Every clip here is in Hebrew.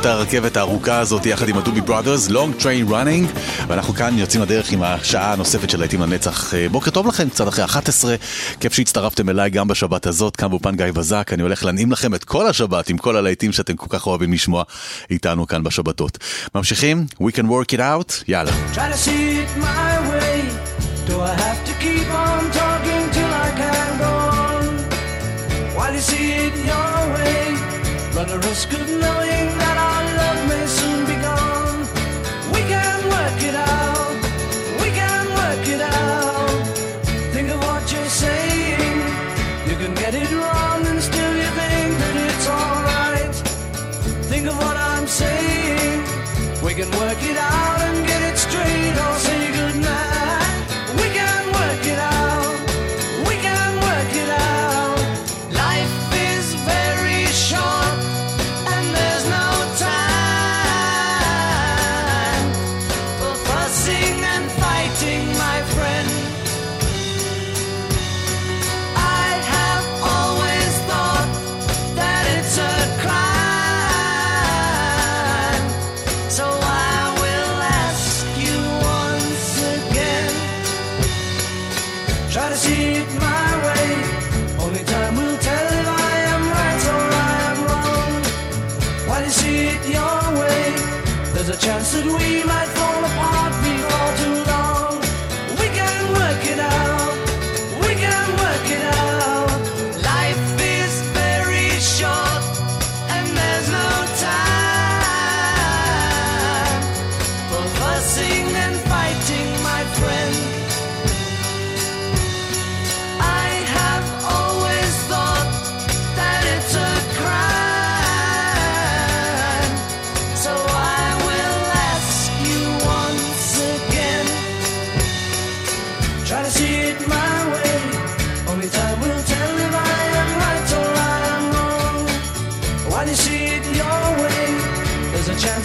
את הרכבת הארוכה הזאת יחד עם הדובי ברודרס, Long Train Running, ואנחנו כאן יוצאים לדרך עם השעה הנוספת של להיטים לנצח. אה, בוקר טוב לכם, קצת אחרי 11, כיף שהצטרפתם אליי גם בשבת הזאת, כאן באופן גיא בזק, אני הולך להנעים לכם את כל השבת עם כל הלהיטים שאתם כל כך אוהבים לשמוע איתנו כאן בשבתות. ממשיכים? We can work it out? יאללה. Run the risk of knowing.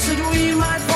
That we might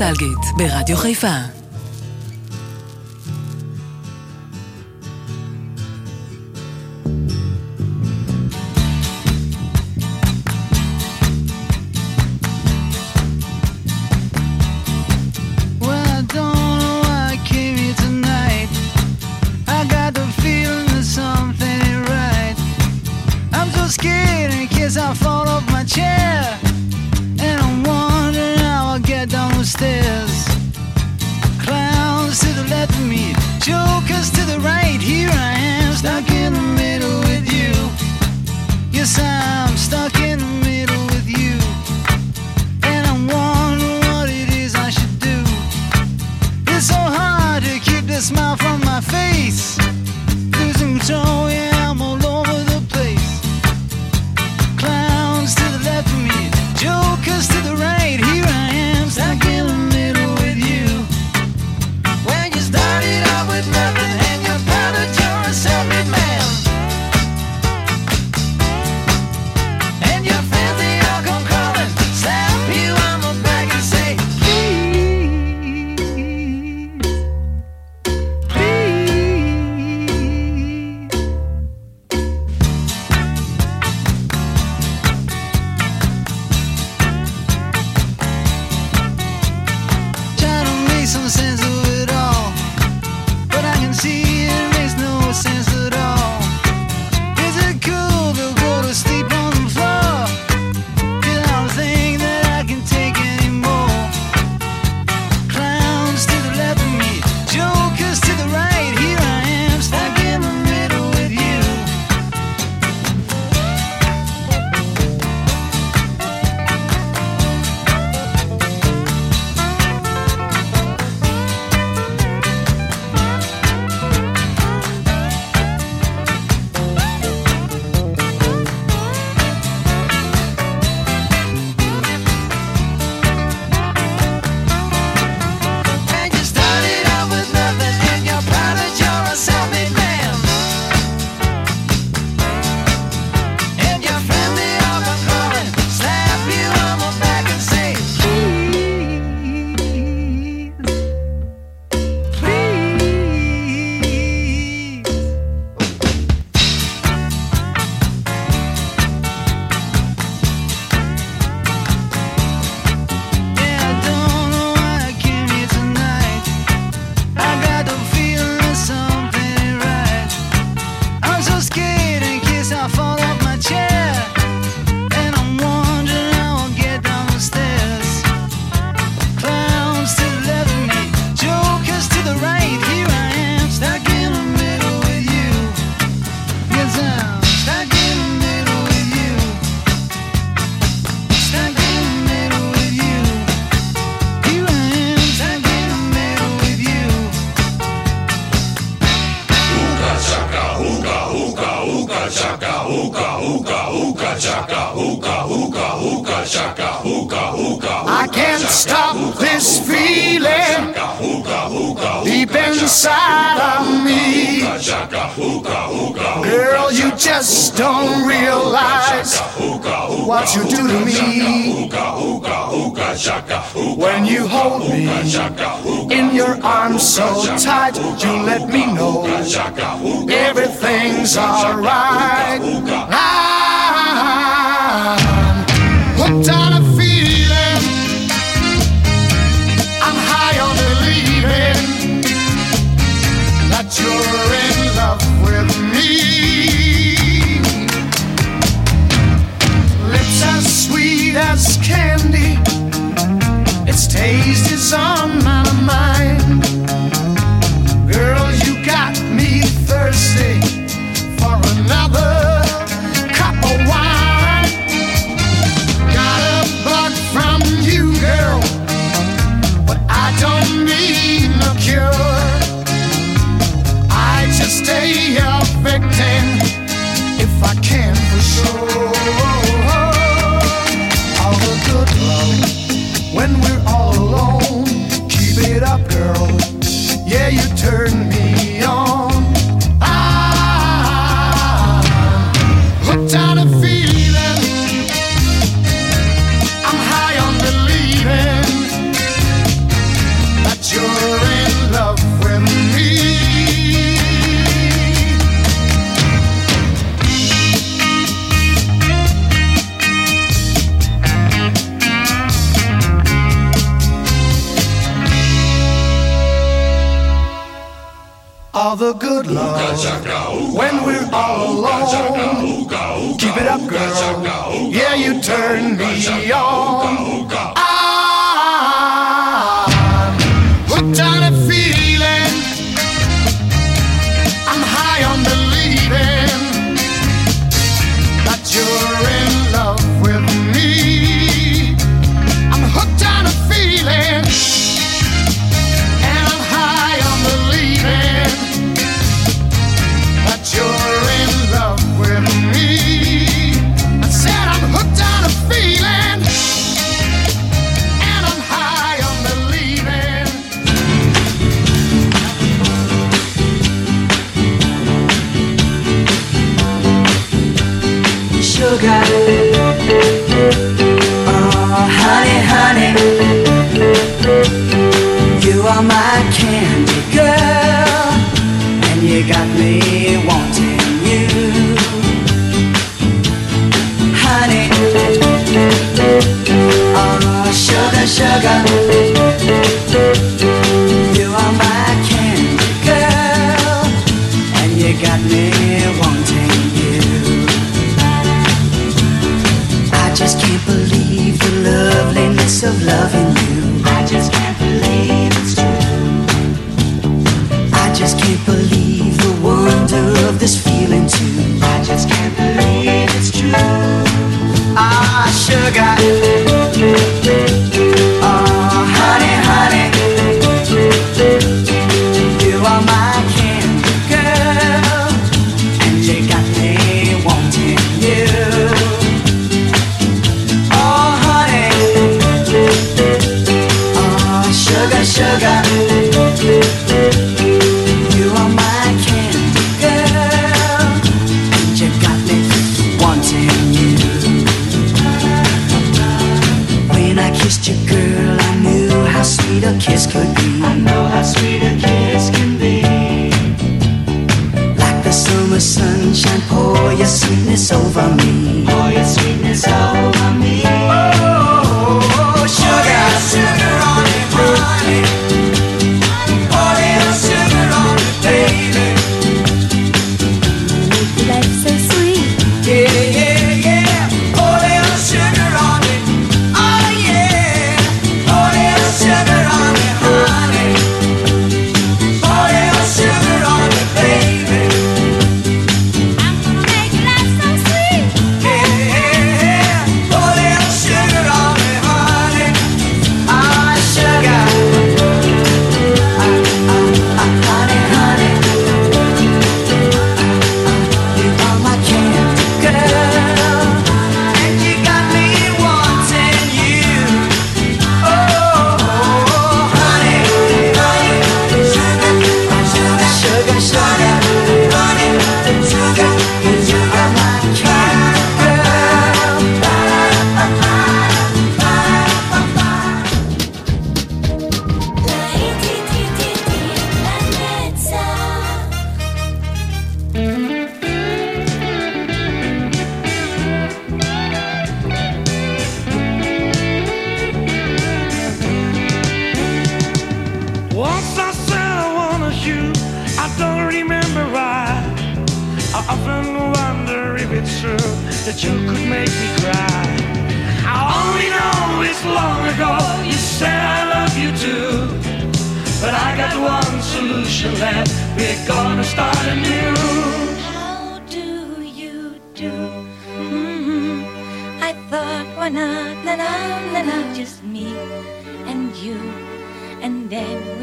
נוסטלגית, ברדיו חיפה. Candy.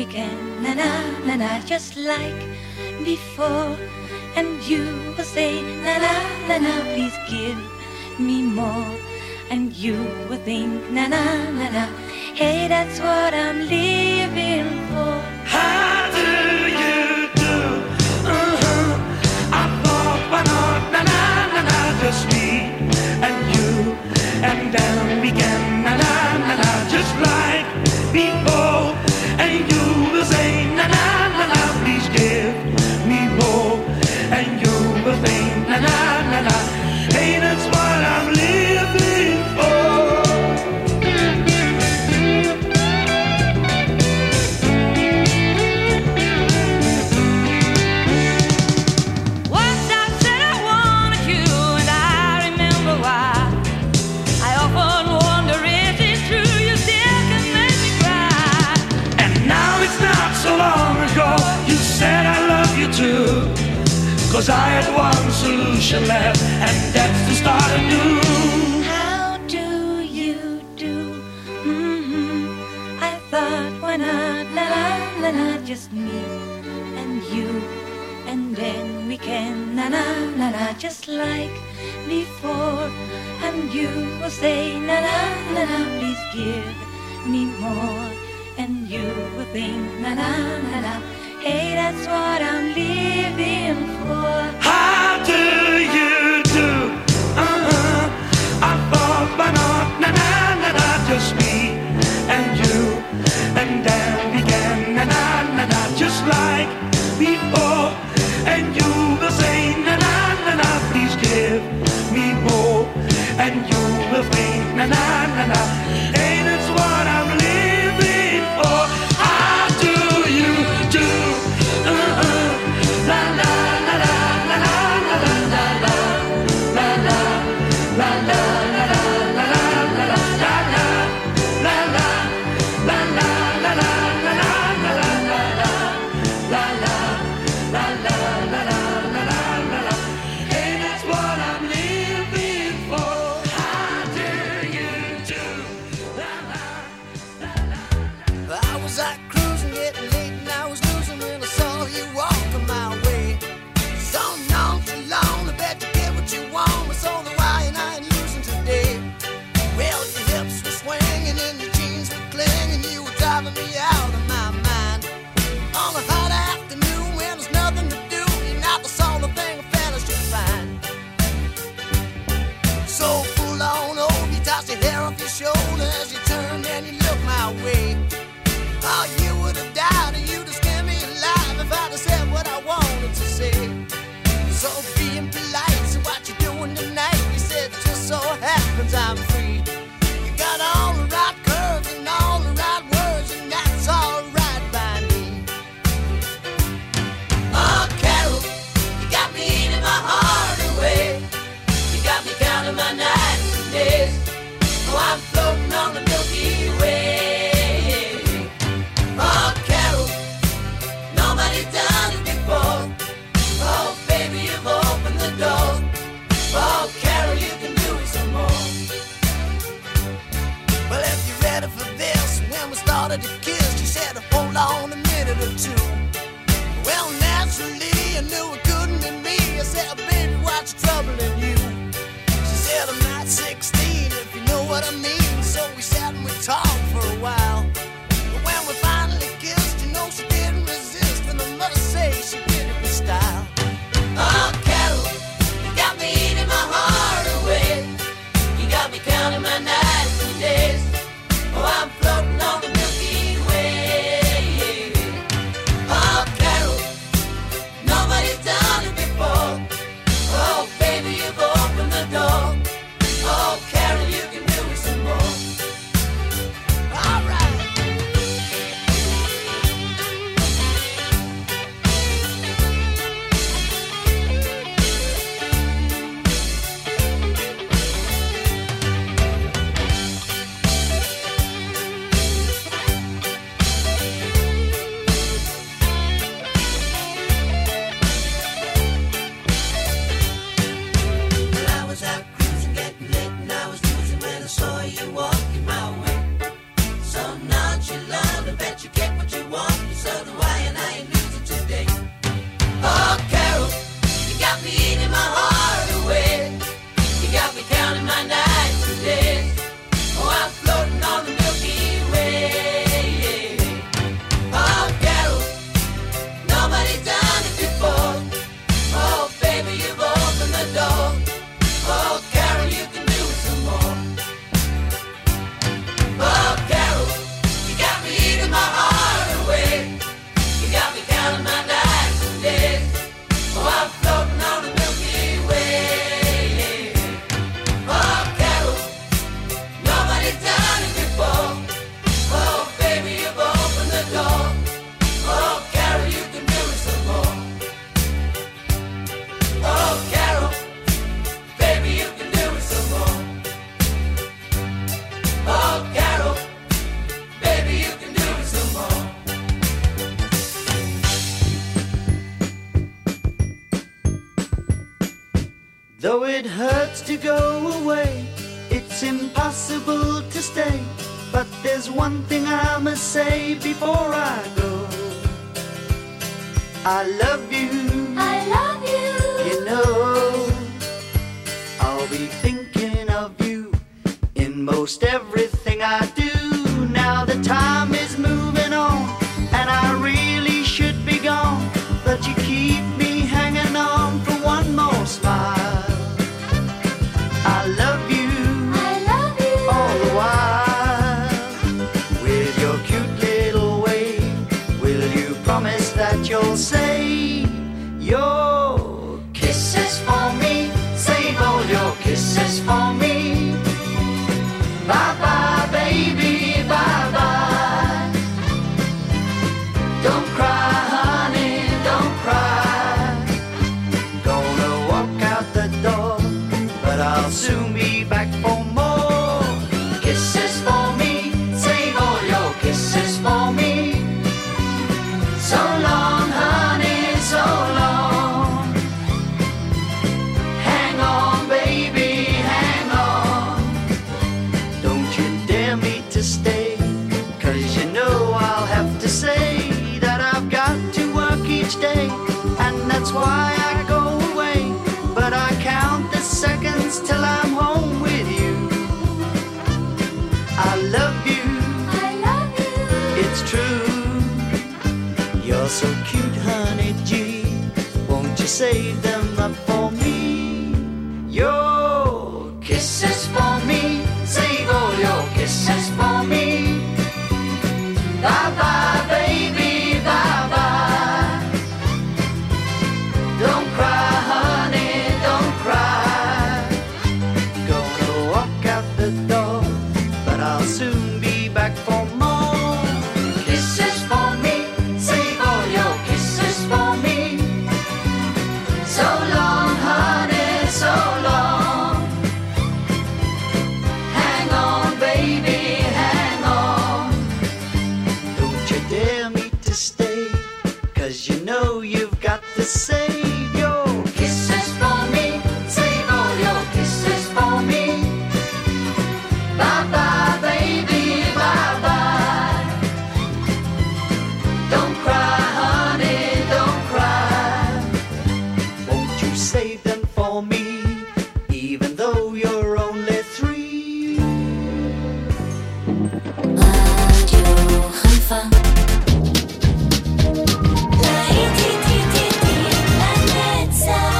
again, na na na na, just like before. And you will say, na na na na, please give me more. And you will think, na na na na, hey, that's what I'm living for. How do you do? Uh-huh. I thought why not na na na na, just me and you. And then we can. Cause I had one solution left, and that's to start anew. How do you do? Mm-hmm. I thought, why not? La la la la, just me and you. And then we can, na na na na, just like before. And you will say, na na na na, please give me more. And you will think, na na na na Hey, that's what I'm living for. How do you do? Uh-uh. I thought, why not? Na na na na, just me and you. And then again, na na na na, just like before. And you. started to kiss, she said, hold on a minute or two. Well, naturally, I knew it couldn't be me. I said, baby, what's troubling you? She said, I'm not 16, if you know what I mean. So we sat and we talked.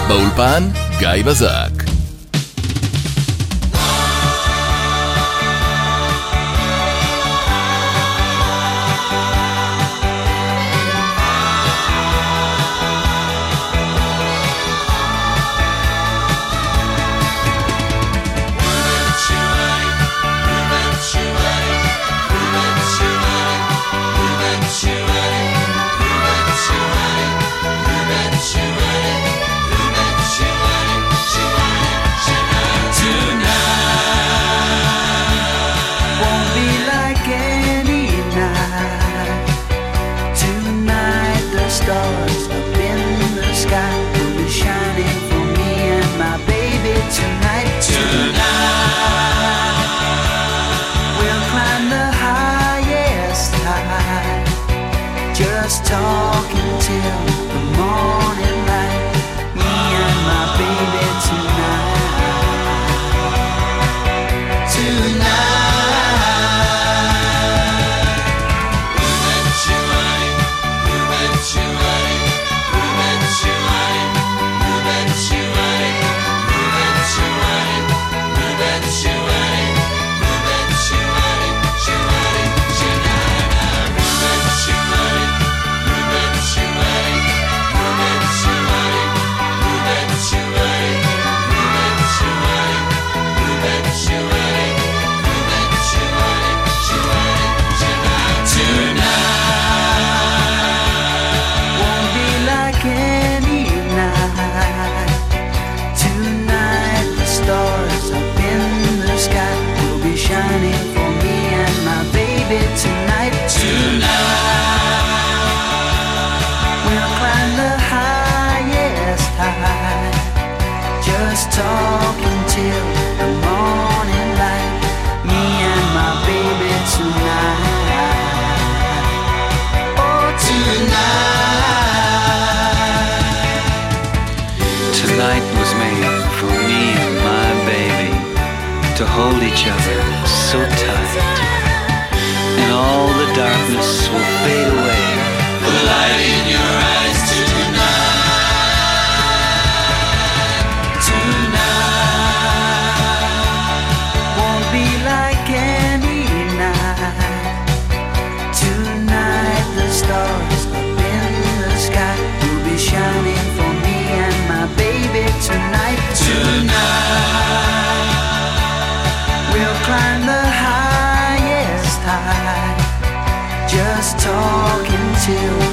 באולפן גיא בזק. so tight, and all the darkness will fade away. The light in your eyes. you.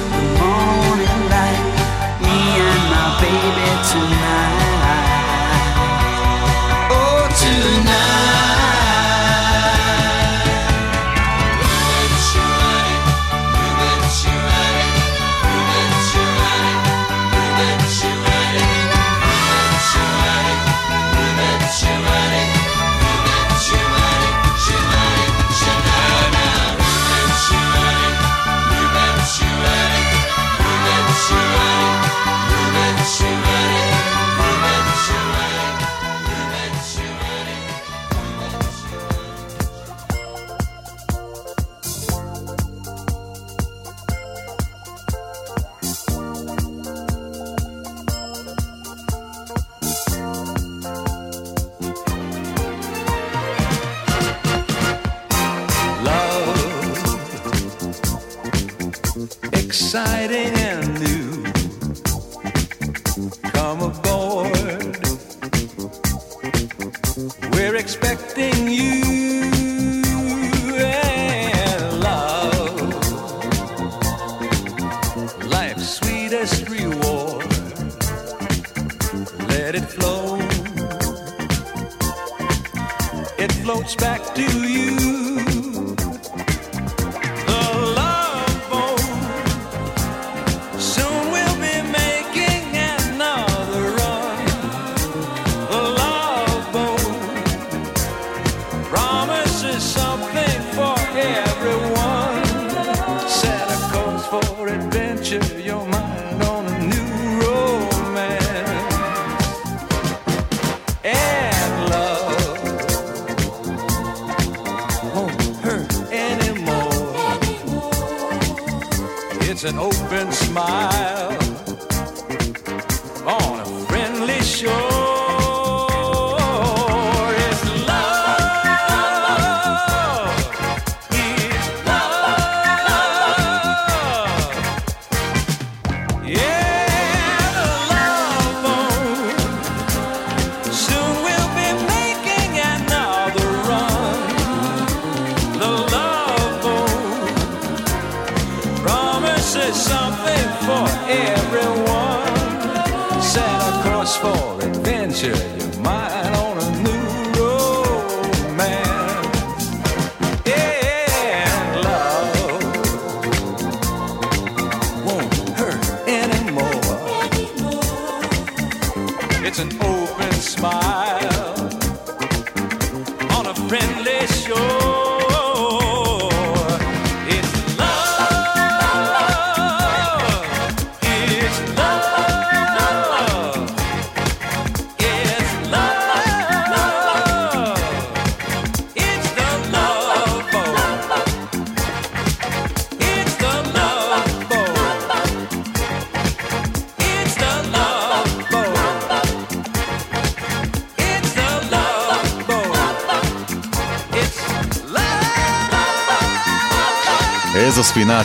should.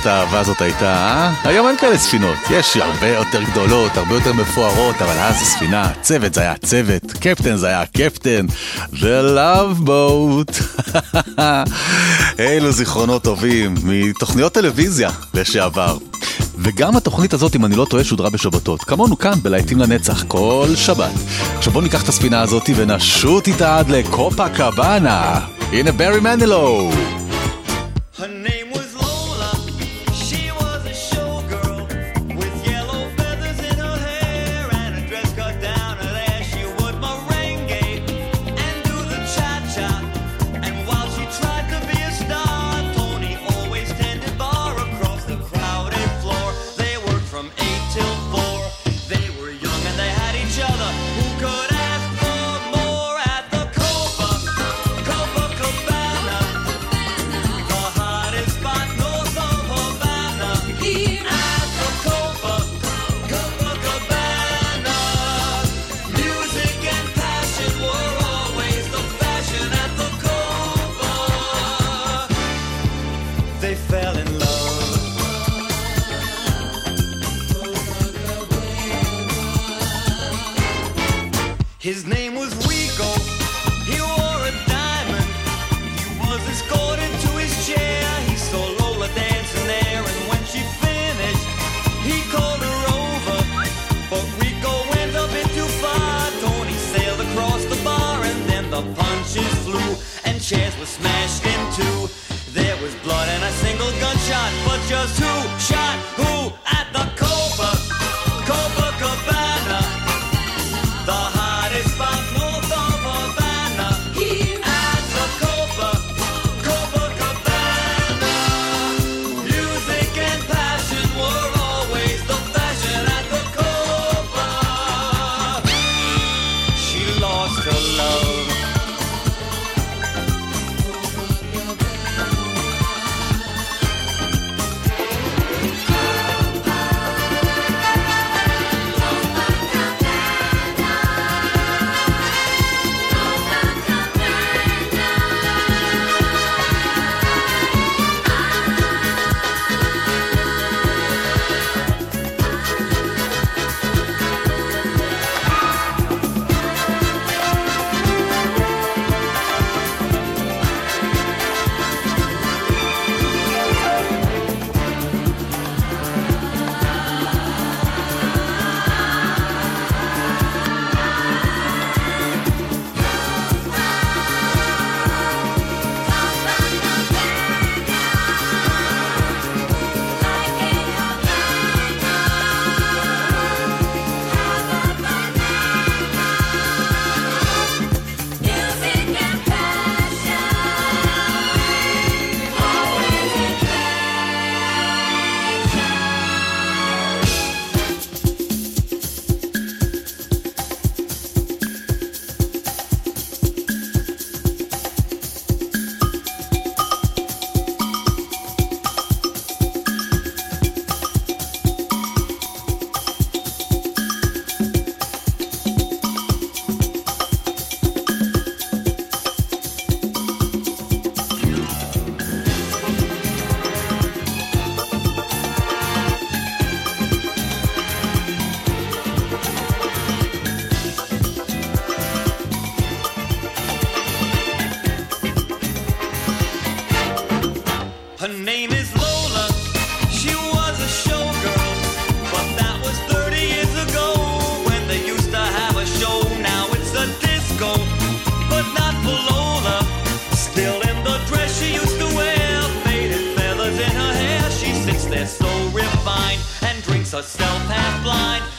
ספינת האהבה הזאת הייתה, אה? היום אין כאלה ספינות. יש הרבה יותר גדולות, הרבה יותר מפוארות, אבל אז הספינה, צוות זה היה צוות, קפטן זה היה קפטן, The Love Boat. אילו זיכרונות טובים מתוכניות טלוויזיה לשעבר. וגם התוכנית הזאת, אם אני לא טועה, שודרה בשבתות. כמונו כאן, בלהיטים לנצח, כל שבת. עכשיו בואו ניקח את הספינה הזאת ונשוט איתה עד לקופה קבאנה. הנה ברי מנדלו. Self, half-blind.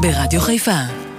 ברדיו חיפה.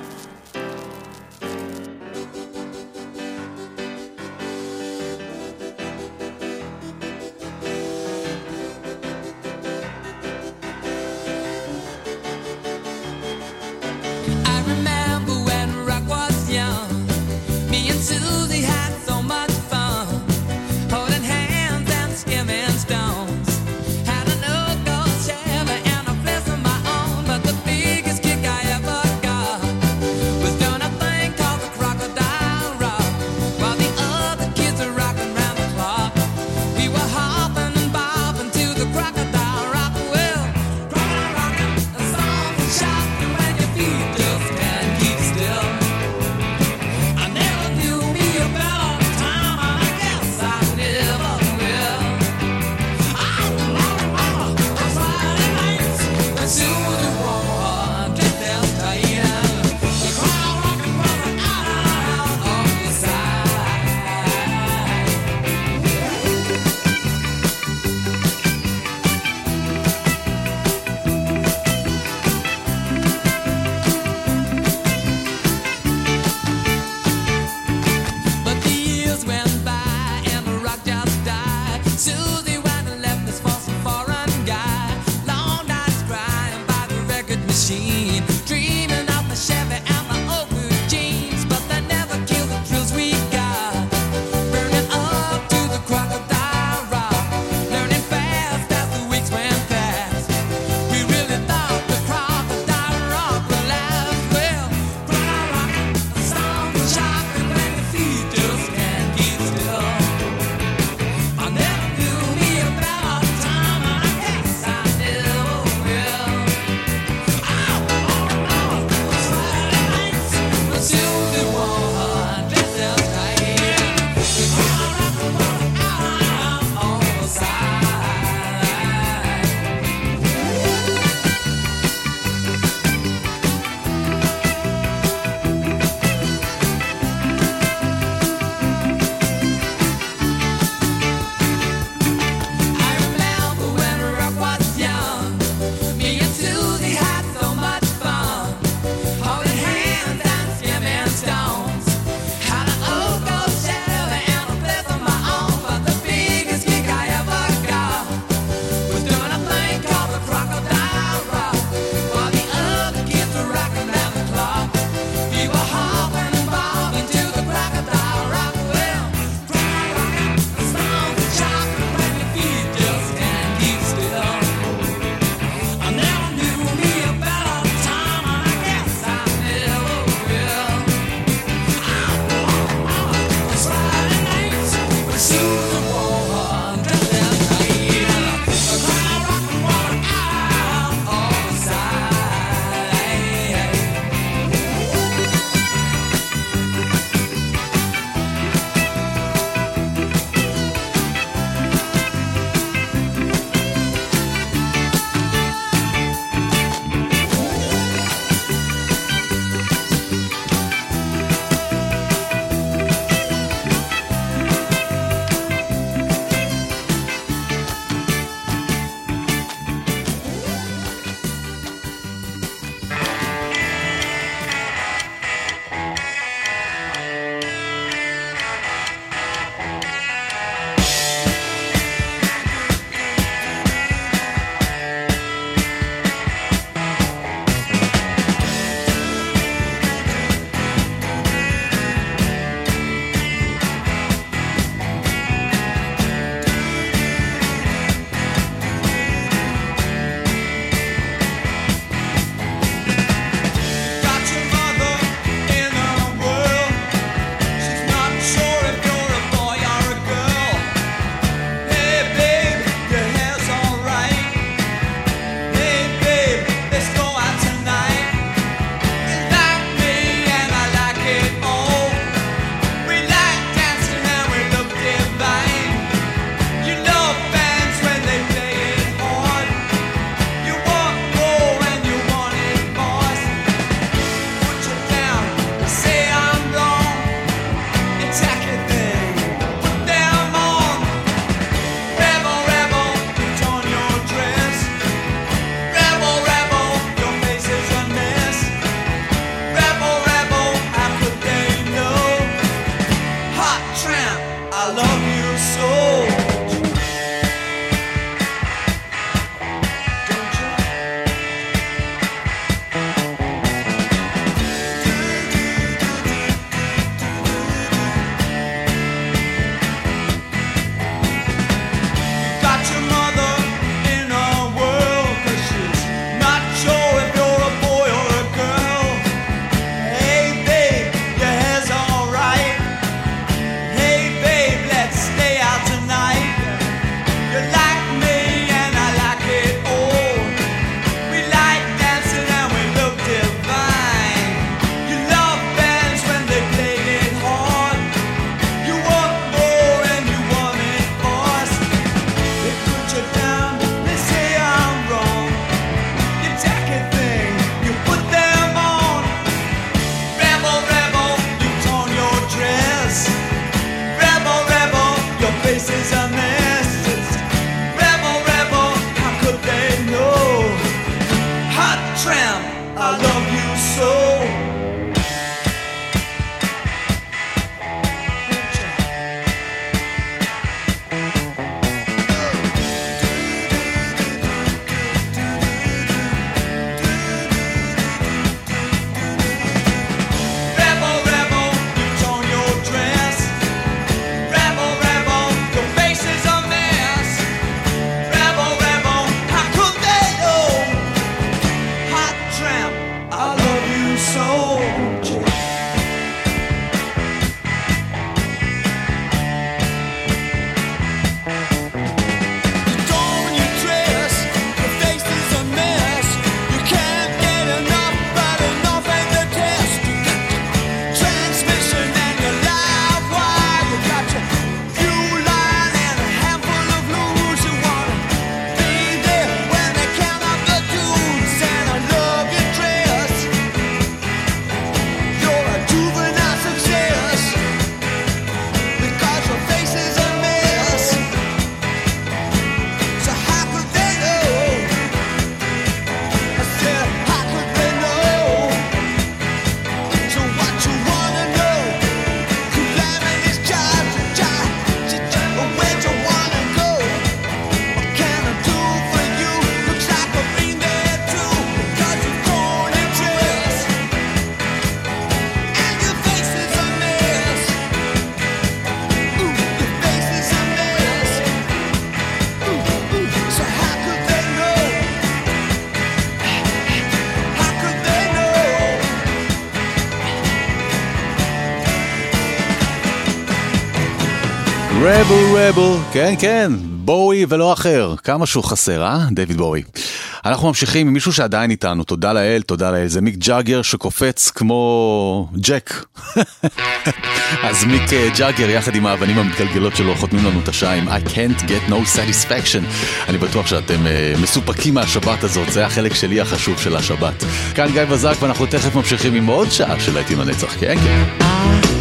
רבל רבל, כן כן, בואי ולא אחר, כמה שהוא חסר, אה? דיוויד בואי. אנחנו ממשיכים עם מישהו שעדיין איתנו, תודה לאל, תודה לאל, זה מיק ג'אגר שקופץ כמו ג'ק. אז מיק אה, ג'אגר יחד עם האבנים המתגלגלות שלו חותמים לנו את השעה עם I can't get no satisfaction. אני בטוח שאתם אה, מסופקים מהשבת הזאת, זה החלק שלי החשוב של השבת. כאן גיא בזק ואנחנו תכף ממשיכים עם עוד שעה של להיטים לנצח, כן כן.